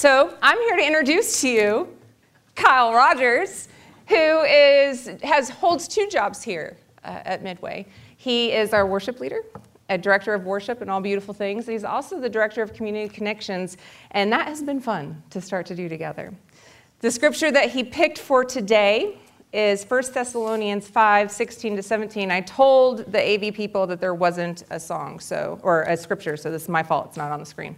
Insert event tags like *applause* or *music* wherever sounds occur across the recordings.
So I'm here to introduce to you Kyle Rogers, who is, has, holds two jobs here uh, at Midway. He is our worship leader, a director of worship and all beautiful things. He's also the director of community connections, and that has been fun to start to do together. The scripture that he picked for today is 1 Thessalonians 5 16 to 17. I told the AV people that there wasn't a song, so or a scripture, so this is my fault, it's not on the screen.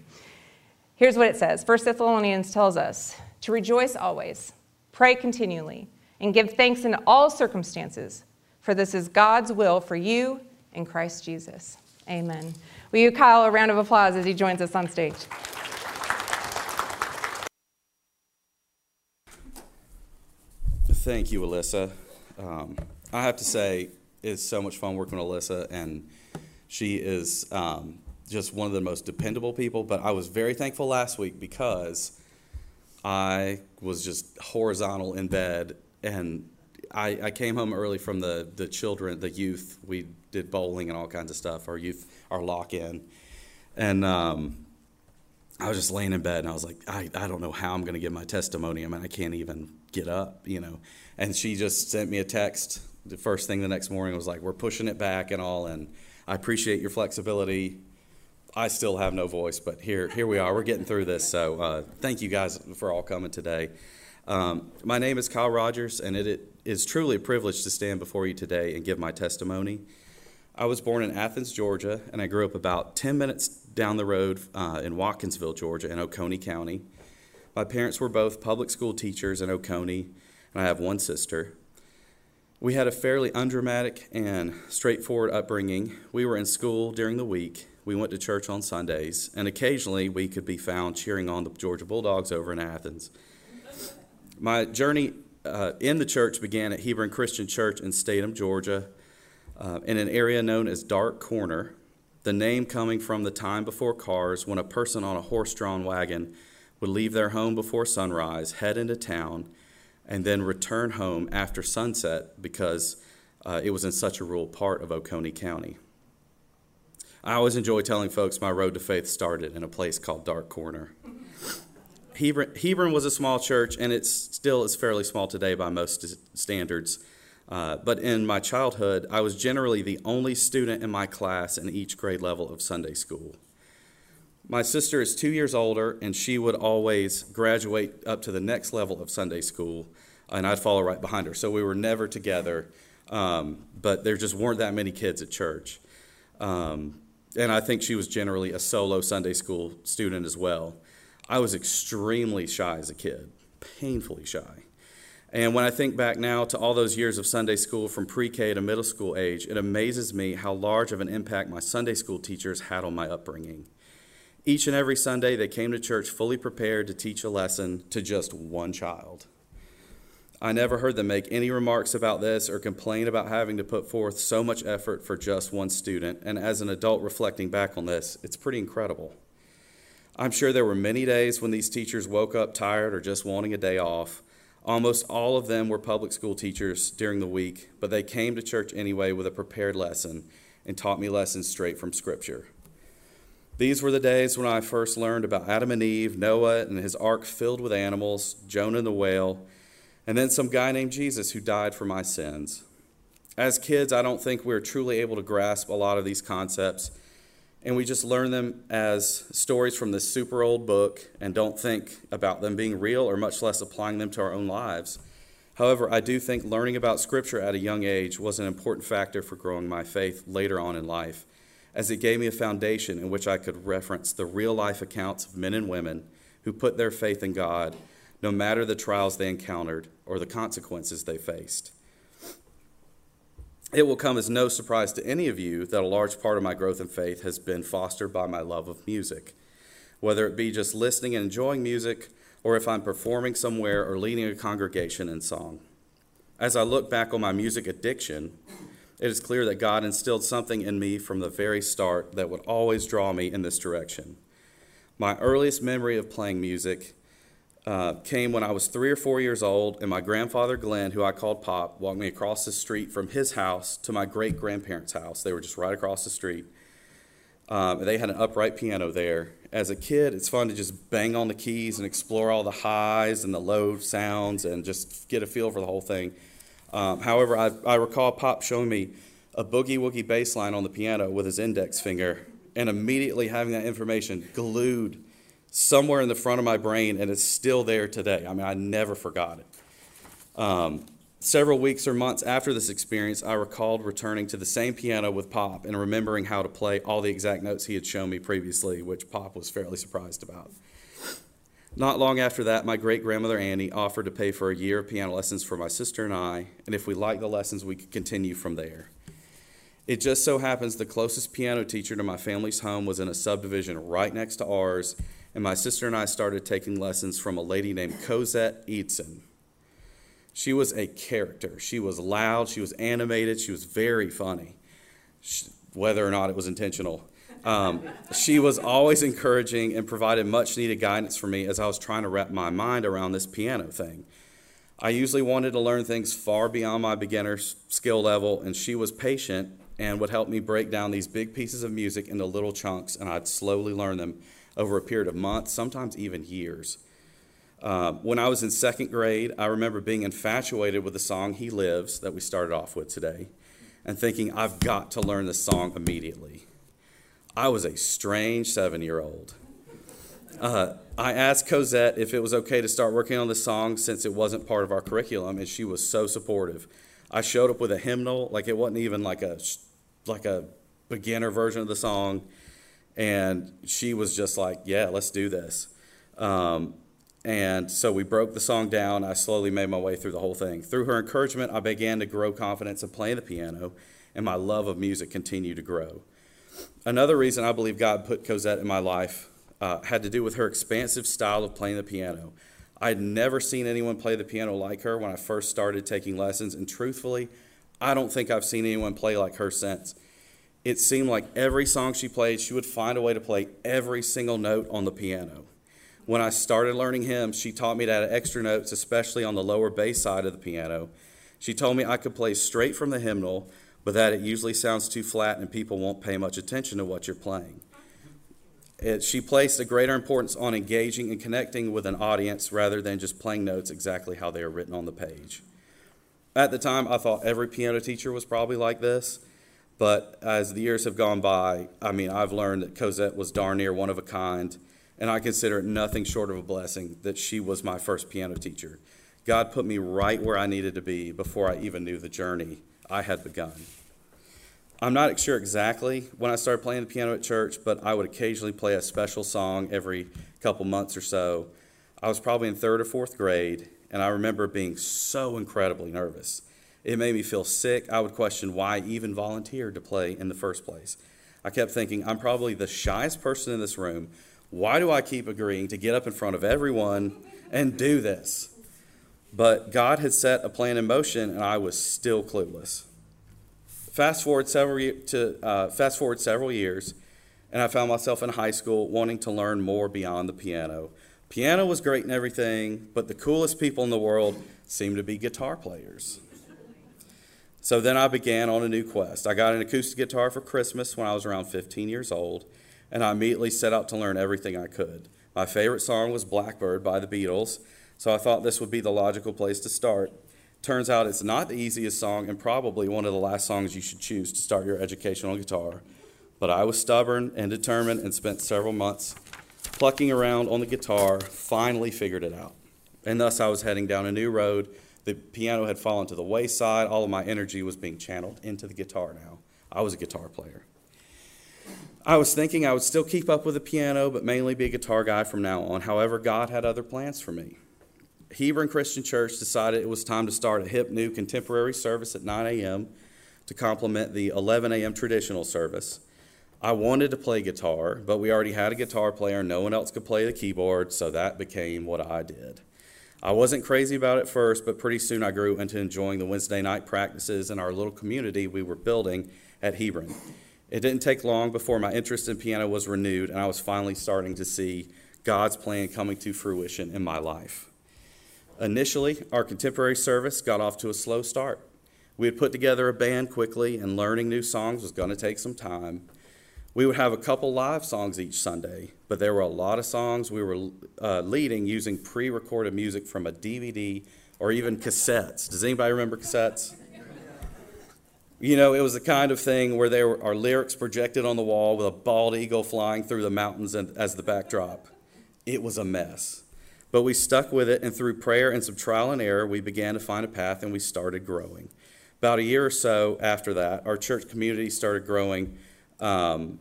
Here's what it says 1 Thessalonians tells us to rejoice always, pray continually, and give thanks in all circumstances, for this is God's will for you in Christ Jesus. Amen. Will you, Kyle, a round of applause as he joins us on stage? Thank you, Alyssa. Um, I have to say, it's so much fun working with Alyssa, and she is um, just one of the most dependable people. But I was very thankful last week because I was just horizontal in bed, and I, I came home early from the, the children, the youth. We did bowling and all kinds of stuff, our youth, our lock in. And um, I was just laying in bed, and I was like, I, I don't know how I'm going to give my testimony. I mean, I can't even get up, you know. And she just sent me a text. The first thing the next morning was like, "We're pushing it back and all." And I appreciate your flexibility. I still have no voice, but here here we are. We're getting through this. So uh, thank you guys for all coming today. Um, my name is Kyle Rogers, and it, it is truly a privilege to stand before you today and give my testimony. I was born in Athens, Georgia, and I grew up about 10 minutes down the road uh, in Watkinsville, Georgia, in Oconee County. My parents were both public school teachers in Oconee, and I have one sister. We had a fairly undramatic and straightforward upbringing. We were in school during the week. We went to church on Sundays, and occasionally we could be found cheering on the Georgia Bulldogs over in Athens. My journey uh, in the church began at Hebron Christian Church in Statham, Georgia, uh, in an area known as Dark Corner, the name coming from the time before cars when a person on a horse drawn wagon would leave their home before sunrise, head into town, and then return home after sunset because uh, it was in such a rural part of Oconee County. I always enjoy telling folks my road to faith started in a place called Dark Corner. *laughs* Hebron, Hebron was a small church, and it still is fairly small today by most standards. Uh, but in my childhood, I was generally the only student in my class in each grade level of Sunday school. My sister is two years older, and she would always graduate up to the next level of Sunday school, and I'd follow right behind her. So we were never together, um, but there just weren't that many kids at church. Um, and I think she was generally a solo Sunday school student as well. I was extremely shy as a kid, painfully shy. And when I think back now to all those years of Sunday school from pre K to middle school age, it amazes me how large of an impact my Sunday school teachers had on my upbringing. Each and every Sunday, they came to church fully prepared to teach a lesson to just one child. I never heard them make any remarks about this or complain about having to put forth so much effort for just one student. And as an adult reflecting back on this, it's pretty incredible. I'm sure there were many days when these teachers woke up tired or just wanting a day off. Almost all of them were public school teachers during the week, but they came to church anyway with a prepared lesson and taught me lessons straight from Scripture. These were the days when I first learned about Adam and Eve, Noah and his ark filled with animals, Jonah and the whale, and then some guy named Jesus who died for my sins. As kids, I don't think we are truly able to grasp a lot of these concepts, and we just learn them as stories from this super old book and don't think about them being real or much less applying them to our own lives. However, I do think learning about Scripture at a young age was an important factor for growing my faith later on in life as it gave me a foundation in which I could reference the real life accounts of men and women who put their faith in God, no matter the trials they encountered or the consequences they faced. It will come as no surprise to any of you that a large part of my growth in faith has been fostered by my love of music. Whether it be just listening and enjoying music, or if I'm performing somewhere or leading a congregation in song. As I look back on my music addiction, it is clear that God instilled something in me from the very start that would always draw me in this direction. My earliest memory of playing music uh, came when I was three or four years old, and my grandfather Glenn, who I called Pop, walked me across the street from his house to my great grandparents' house. They were just right across the street. Um, they had an upright piano there. As a kid, it's fun to just bang on the keys and explore all the highs and the low sounds and just get a feel for the whole thing. Um, however, I, I recall Pop showing me a boogie woogie bass line on the piano with his index finger and immediately having that information glued somewhere in the front of my brain, and it's still there today. I mean, I never forgot it. Um, several weeks or months after this experience, I recalled returning to the same piano with Pop and remembering how to play all the exact notes he had shown me previously, which Pop was fairly surprised about. Not long after that, my great grandmother Annie offered to pay for a year of piano lessons for my sister and I, and if we liked the lessons, we could continue from there. It just so happens the closest piano teacher to my family's home was in a subdivision right next to ours, and my sister and I started taking lessons from a lady named Cosette Eidson. She was a character. She was loud, she was animated, she was very funny, she, whether or not it was intentional. Um, she was always encouraging and provided much needed guidance for me as I was trying to wrap my mind around this piano thing. I usually wanted to learn things far beyond my beginner skill level, and she was patient and would help me break down these big pieces of music into little chunks, and I'd slowly learn them over a period of months, sometimes even years. Uh, when I was in second grade, I remember being infatuated with the song He Lives that we started off with today and thinking, I've got to learn this song immediately. I was a strange seven year old. Uh, I asked Cosette if it was okay to start working on the song since it wasn't part of our curriculum, and she was so supportive. I showed up with a hymnal, like it wasn't even like a like a beginner version of the song, and she was just like, "Yeah, let's do this." Um, and so we broke the song down. I slowly made my way through the whole thing. Through her encouragement, I began to grow confidence in playing the piano, and my love of music continued to grow. Another reason I believe God put Cosette in my life uh, had to do with her expansive style of playing the piano. I had never seen anyone play the piano like her when I first started taking lessons, and truthfully, I don't think I've seen anyone play like her since. It seemed like every song she played, she would find a way to play every single note on the piano. When I started learning hymns, she taught me to add extra notes, especially on the lower bass side of the piano. She told me I could play straight from the hymnal, but that it usually sounds too flat and people won't pay much attention to what you're playing. It, she placed a greater importance on engaging and connecting with an audience rather than just playing notes exactly how they are written on the page. At the time, I thought every piano teacher was probably like this, but as the years have gone by, I mean, I've learned that Cosette was darn near one of a kind and I consider it nothing short of a blessing that she was my first piano teacher. God put me right where I needed to be before I even knew the journey I had begun. I'm not sure exactly when I started playing the piano at church, but I would occasionally play a special song every couple months or so. I was probably in third or fourth grade, and I remember being so incredibly nervous. It made me feel sick. I would question why I even volunteered to play in the first place. I kept thinking, I'm probably the shyest person in this room why do I keep agreeing to get up in front of everyone and do this? But God had set a plan in motion, and I was still clueless. Fast forward several to uh, fast forward several years, and I found myself in high school wanting to learn more beyond the piano. Piano was great and everything, but the coolest people in the world seemed to be guitar players. So then I began on a new quest. I got an acoustic guitar for Christmas when I was around 15 years old and I immediately set out to learn everything I could. My favorite song was Blackbird by the Beatles, so I thought this would be the logical place to start. Turns out it's not the easiest song and probably one of the last songs you should choose to start your education on guitar. But I was stubborn and determined and spent several months plucking around on the guitar, finally figured it out. And thus I was heading down a new road. The piano had fallen to the wayside. All of my energy was being channeled into the guitar now. I was a guitar player. I was thinking I would still keep up with the piano, but mainly be a guitar guy from now on. However, God had other plans for me. Hebron Christian Church decided it was time to start a hip new contemporary service at 9 a.m. to complement the 11 a.m. traditional service. I wanted to play guitar, but we already had a guitar player. No one else could play the keyboard, so that became what I did. I wasn't crazy about it first, but pretty soon I grew into enjoying the Wednesday night practices in our little community we were building at Hebron. It didn't take long before my interest in piano was renewed, and I was finally starting to see God's plan coming to fruition in my life. Initially, our contemporary service got off to a slow start. We had put together a band quickly, and learning new songs was going to take some time. We would have a couple live songs each Sunday, but there were a lot of songs we were uh, leading using pre recorded music from a DVD or even cassettes. Does anybody remember cassettes? You know, it was the kind of thing where there are lyrics projected on the wall with a bald eagle flying through the mountains as the backdrop. It was a mess. But we stuck with it, and through prayer and some trial and error, we began to find a path and we started growing. About a year or so after that, our church community started growing, um,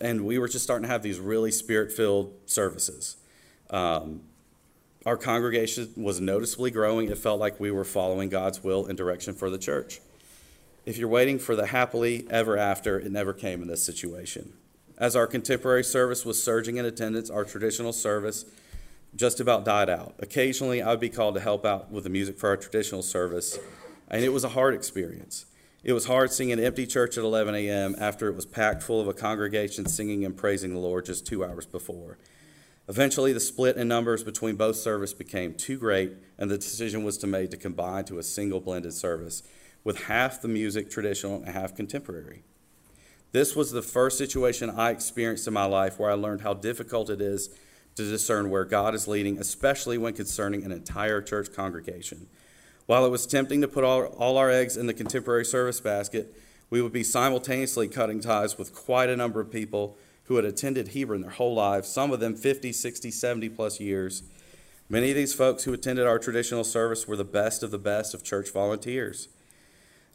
and we were just starting to have these really spirit filled services. Um, our congregation was noticeably growing. It felt like we were following God's will and direction for the church. If you're waiting for the happily ever after, it never came in this situation. As our contemporary service was surging in attendance, our traditional service just about died out. Occasionally, I would be called to help out with the music for our traditional service, and it was a hard experience. It was hard seeing an empty church at 11 a.m. after it was packed full of a congregation singing and praising the Lord just two hours before. Eventually, the split in numbers between both services became too great, and the decision was to made to combine to a single blended service with half the music traditional and half contemporary. This was the first situation I experienced in my life where I learned how difficult it is to discern where God is leading, especially when concerning an entire church congregation. While it was tempting to put all, all our eggs in the contemporary service basket, we would be simultaneously cutting ties with quite a number of people who had attended Hebron their whole lives, some of them 50, 60, 70 plus years. Many of these folks who attended our traditional service were the best of the best of church volunteers.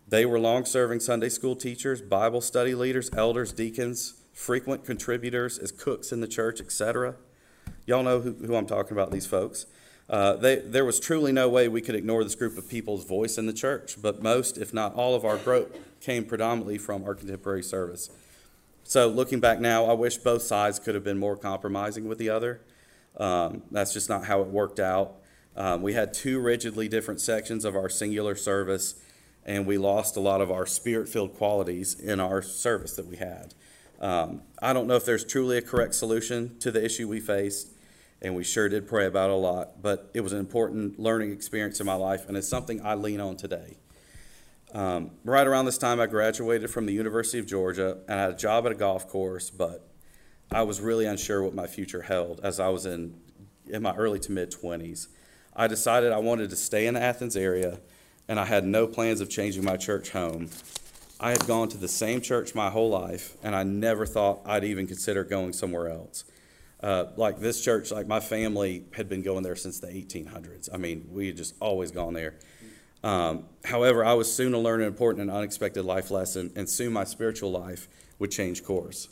They were long serving Sunday school teachers, Bible study leaders, elders, deacons, frequent contributors as cooks in the church, etc. Y'all know who, who, I'm talking about, these folks. Uh, they, there was truly no way we could ignore this group of people's voice in the church, but most, if not all, of our growth came predominantly from our contemporary service. So, looking back now, I wish both sides could have been more compromising with the other. Um, that's just not how it worked out. Um, we had two rigidly different sections of our singular service and we lost a lot of our spirit filled qualities in our service that we had. Um, I don't know if there's truly a correct solution to the issue we faced, and we sure did pray about a lot, but it was an important learning experience in my life, and it's something I lean on today. Um, right around this time, I graduated from the University of Georgia, and I had a job at a golf course, but I was really unsure what my future held as I was in, in my early to mid 20s. I decided I wanted to stay in the Athens area and I had no plans of changing my church home. I had gone to the same church my whole life, and I never thought I'd even consider going somewhere else. Uh, like this church, like my family had been going there since the 1800s. I mean, we had just always gone there. Um, however, I was soon to learn an important and unexpected life lesson, and soon my spiritual life would change course.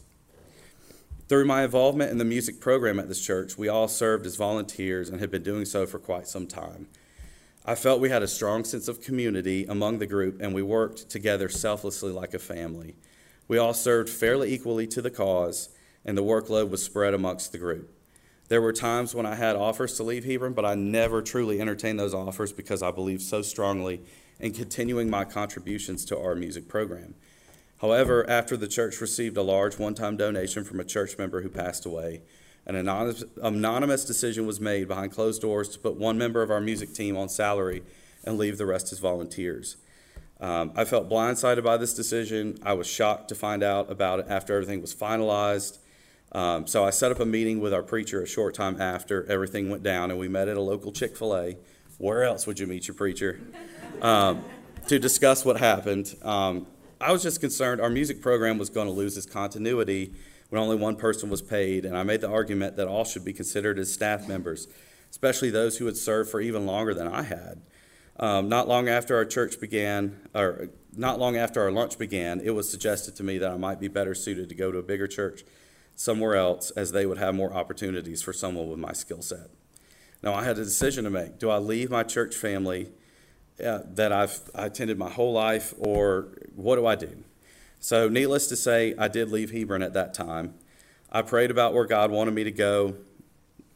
Through my involvement in the music program at this church, we all served as volunteers and had been doing so for quite some time. I felt we had a strong sense of community among the group, and we worked together selflessly like a family. We all served fairly equally to the cause, and the workload was spread amongst the group. There were times when I had offers to leave Hebron, but I never truly entertained those offers because I believed so strongly in continuing my contributions to our music program. However, after the church received a large one time donation from a church member who passed away, an anonymous, decision was made behind closed doors to put one member of our music team on salary and leave the rest as volunteers. Um, I felt blindsided by this decision. I was shocked to find out about it after everything was finalized. Um, so I set up a meeting with our preacher a short time after everything went down, and we met at a local Chick fil A. Where else would you meet your preacher? Um, to discuss what happened. Um, I was just concerned our music program was going to lose its continuity when only one person was paid, and I made the argument that all should be considered as staff members, especially those who had served for even longer than I had. Um, not long after our church began, or not long after our lunch began, it was suggested to me that I might be better suited to go to a bigger church somewhere else, as they would have more opportunities for someone with my skill set. Now, I had a decision to make. Do I leave my church family uh, that I've I attended my whole life, or what do I do? So, needless to say, I did leave Hebron at that time. I prayed about where God wanted me to go,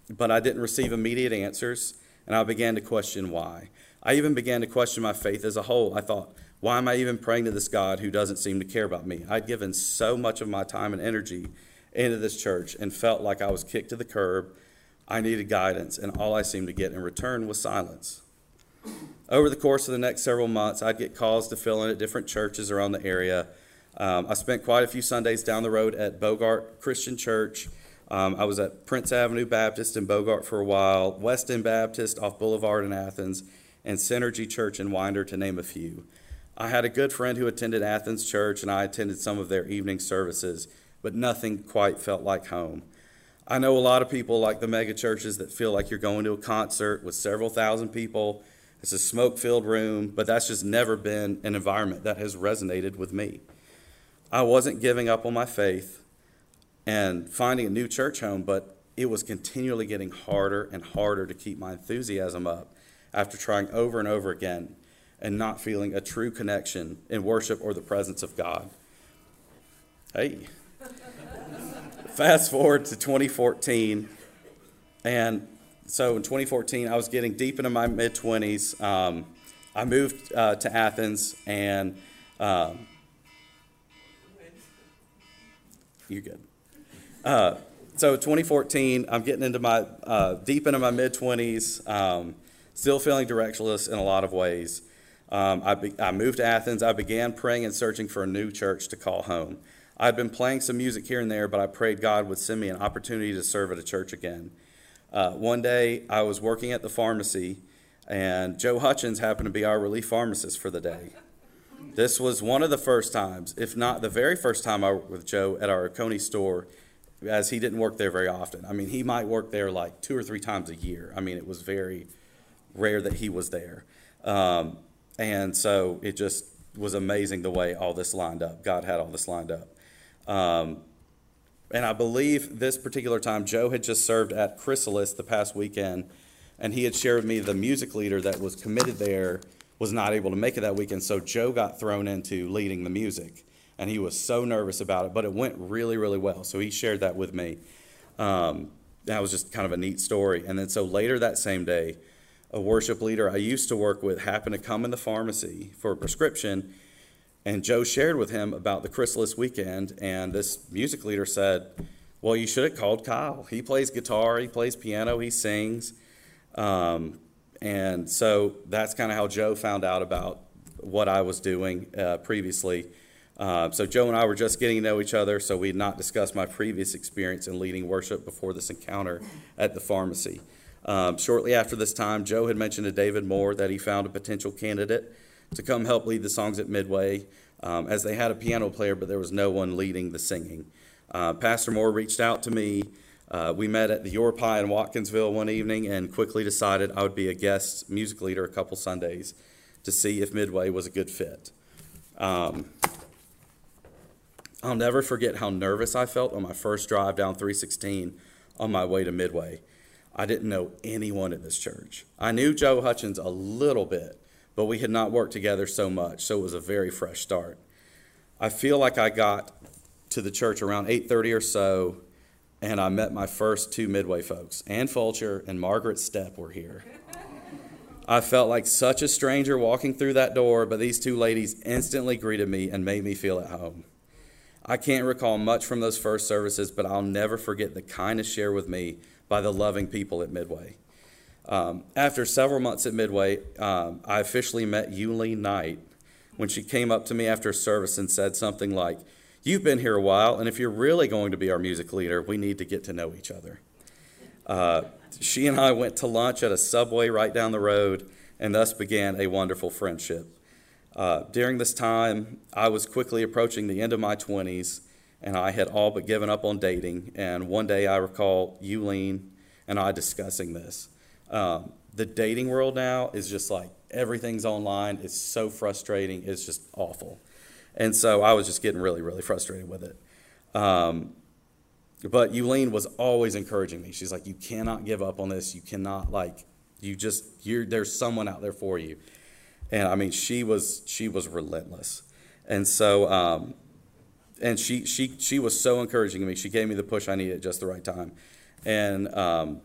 but I didn't receive immediate answers, and I began to question why. I even began to question my faith as a whole. I thought, why am I even praying to this God who doesn't seem to care about me? I'd given so much of my time and energy into this church and felt like I was kicked to the curb. I needed guidance, and all I seemed to get in return was silence. Over the course of the next several months, I'd get calls to fill in at different churches around the area Um, I spent quite a few Sundays down the road at Bogart Christian Church. Um, I was at Prince Avenue Baptist in Bogart for a while, West End Baptist off Boulevard in Athens, and Synergy Church in Winder, to name a few. I had a good friend who attended Athens Church, and I attended some of their evening services, but nothing quite felt like home. I know a lot of people like the mega churches that feel like you're going to a concert with several thousand people. It's a smoke filled room, but that's just never been an environment that has resonated with me. I wasn't giving up on my faith and finding a new church home, but it was continually getting harder and harder to keep my enthusiasm up after trying over and over again and not feeling a true connection in worship or the presence of God. Hey. Fast forward to 2014, and so in 2014, I was getting deep into my mid 20s. Um, I moved uh, to Athens, and um, you're good. Uh, so 2014, I'm getting into my uh, deep into my mid 20s, um, still feeling directionless in a lot of ways. Um, I, be, I moved to Athens. I began praying and searching for a new church to call home. I'd been playing some music here and there, but I prayed God would send me an opportunity to serve at a church again. Uh, one day, I was working at the pharmacy, and Joe Hutchins happened to be our relief pharmacist for the day. This was one of the first times, if not the very first time I worked with Joe at our Oconee store, as he didn't work there very often. I mean, he might work there like two or three times a year. I mean, it was very rare that he was there. Um, and so it just was amazing the way all this lined up. God had all this lined up. Um, and I believe this particular time, Joe had just served at Chrysalis the past weekend, and he had shared with me the music leader that was committed there was not able to make it that weekend. So Joe got thrown into leading the music, and he was so nervous about it, but it went really, really well. So he shared that with me. Um, that was just kind of a neat story. And then so later that same day, a worship leader I used to work with happened to come in the pharmacy for a prescription, and Joe shared with him about the Chrysalis weekend, and this music leader said, Well, you should have called Kyle. He plays guitar, he plays piano, he sings. Um, and so that's kind of how Joe found out about what I was doing uh, previously. Uh, so Joe and I were just getting to know each other, so we had not discussed my previous experience in leading worship before this encounter at the pharmacy. Um, shortly after this time, Joe had mentioned to David Moore that he found a potential candidate to come help lead the songs at Midway, um, as they had a piano player, but there was no one leading the singing. Uh, Pastor Moore reached out to me uh, we met at the Your Pie in Watkinsville one evening and quickly decided I would be a guest music leader a couple Sundays to see if Midway was a good fit. Um, I'll never forget how nervous I felt on my first drive down 316 on my way to Midway. I didn't know anyone at this church. I knew Joe Hutchins a little bit, but we had not worked together so much, so it was a very fresh start. I feel like I got to the church around 8:30 or so and I met my first two Midway folks. Ann Fulcher and Margaret Stepp were here. *laughs* I felt like such a stranger walking through that door, but these two ladies instantly greeted me and made me feel at home. I can't recall much from those first services, but I'll never forget the kindness shared with me by the loving people at Midway. Um, after several months at Midway, um, I officially met Yulee Knight when she came up to me after service and said something like, You've been here a while, and if you're really going to be our music leader, we need to get to know each other. Uh, she and I went to lunch at a subway right down the road, and thus began a wonderful friendship. Uh, during this time, I was quickly approaching the end of my 20s, and I had all but given up on dating. And one day I recall Yulee and I discussing this. Um, the dating world now is just like everything's online. It's so frustrating. It's just awful. And so I was just getting really, really frustrated with it. Um, but Yulee was always encouraging me. She's like, you cannot give up on this. You cannot like, you just, you're, there's someone out there for you. And I mean, she was, she was relentless. And so, um, and she, she, she was so encouraging me. She gave me the push I needed at just the right time. And um,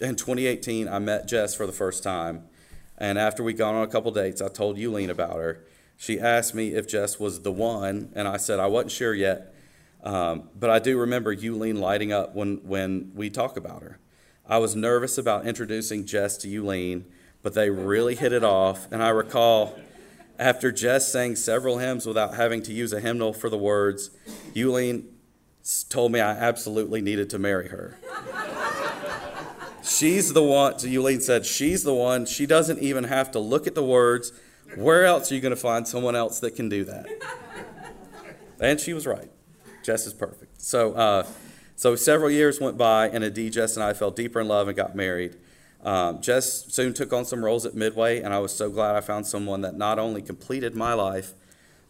in 2018, I met Jess for the first time. And after we'd gone on a couple dates, I told Yulee about her she asked me if Jess was the one, and I said I wasn't sure yet. Um, but I do remember Yulee lighting up when, when we talk about her. I was nervous about introducing Jess to Yulee, but they really hit it off. And I recall After Jess sang several hymns without having to use a hymnal for the words, Yuleen told me I absolutely needed to marry her. She's the one, Yuleen said, she's the one. She doesn't even have to look at the words. Where else are you going to find someone else that can do that? *laughs* And she was right. Jess is perfect. So, uh, so several years went by, and indeed, Jess and I fell deeper in love and got married. Um, Jess soon took on some roles at Midway, and I was so glad I found someone that not only completed my life,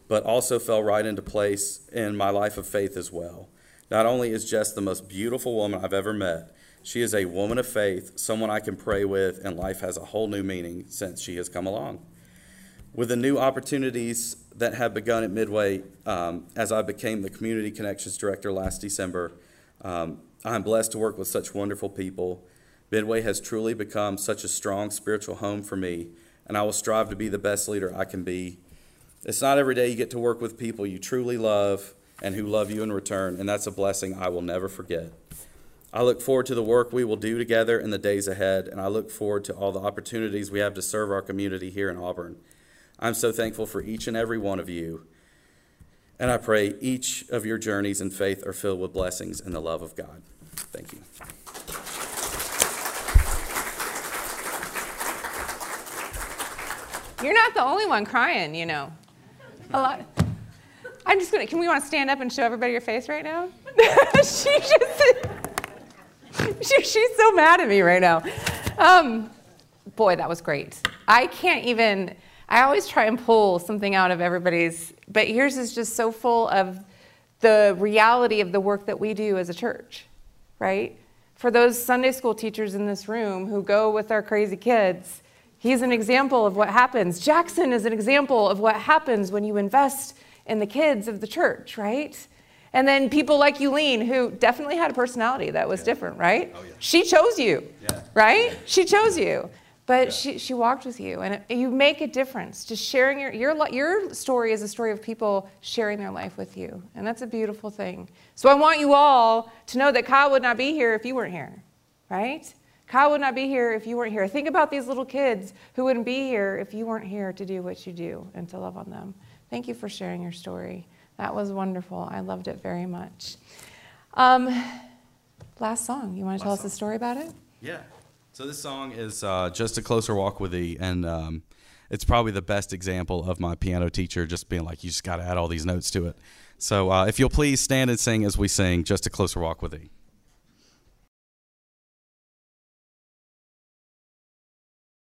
but also fell right into place in my life of faith as well. Not only is Jess the most beautiful woman I've ever met, she is a woman of faith, someone I can pray with, and life has a whole new meaning since she has come along. With the new opportunities that have begun at Midway um, as I became the Community Connections Director last December, um, I'm blessed to work with such wonderful people. Midway has truly become such a strong spiritual home for me, and I will strive to be the best leader I can be. It's not every day you get to work with people you truly love and who love you in return, and that's a blessing I will never forget. I look forward to the work we will do together in the days ahead, and I look forward to all the opportunities we have to serve our community here in Auburn. I'm so thankful for each and every one of you, and I pray each of your journeys in faith are filled with blessings and the love of God. Thank you. You're not the only one crying, you know. A lot. I'm just gonna. Can we want to stand up and show everybody your face right now? *laughs* she just. *laughs* She, she's so mad at me right now. Um, boy, that was great. I can't even. I always try and pull something out of everybody's, but yours is just so full of the reality of the work that we do as a church, right? For those Sunday school teachers in this room who go with our crazy kids, he's an example of what happens. Jackson is an example of what happens when you invest in the kids of the church, right? And then people like Yuleen, who definitely had a personality that was yeah. different, right? Oh, yeah. She chose you, yeah. right? She chose you. But she, she walked with you, and it, you make a difference. Just sharing your, your, your story is a story of people sharing their life with you, and that's a beautiful thing. So I want you all to know that Kyle would not be here if you weren't here, right? Kyle would not be here if you weren't here. Think about these little kids who wouldn't be here if you weren't here to do what you do and to love on them. Thank you for sharing your story. That was wonderful. I loved it very much. Um, last song. You want to tell us a story about it? Yeah. So this song is uh, just a closer walk with thee, and um, it's probably the best example of my piano teacher just being like, you just got to add all these notes to it. So uh, if you'll please stand and sing as we sing, just a closer walk with thee.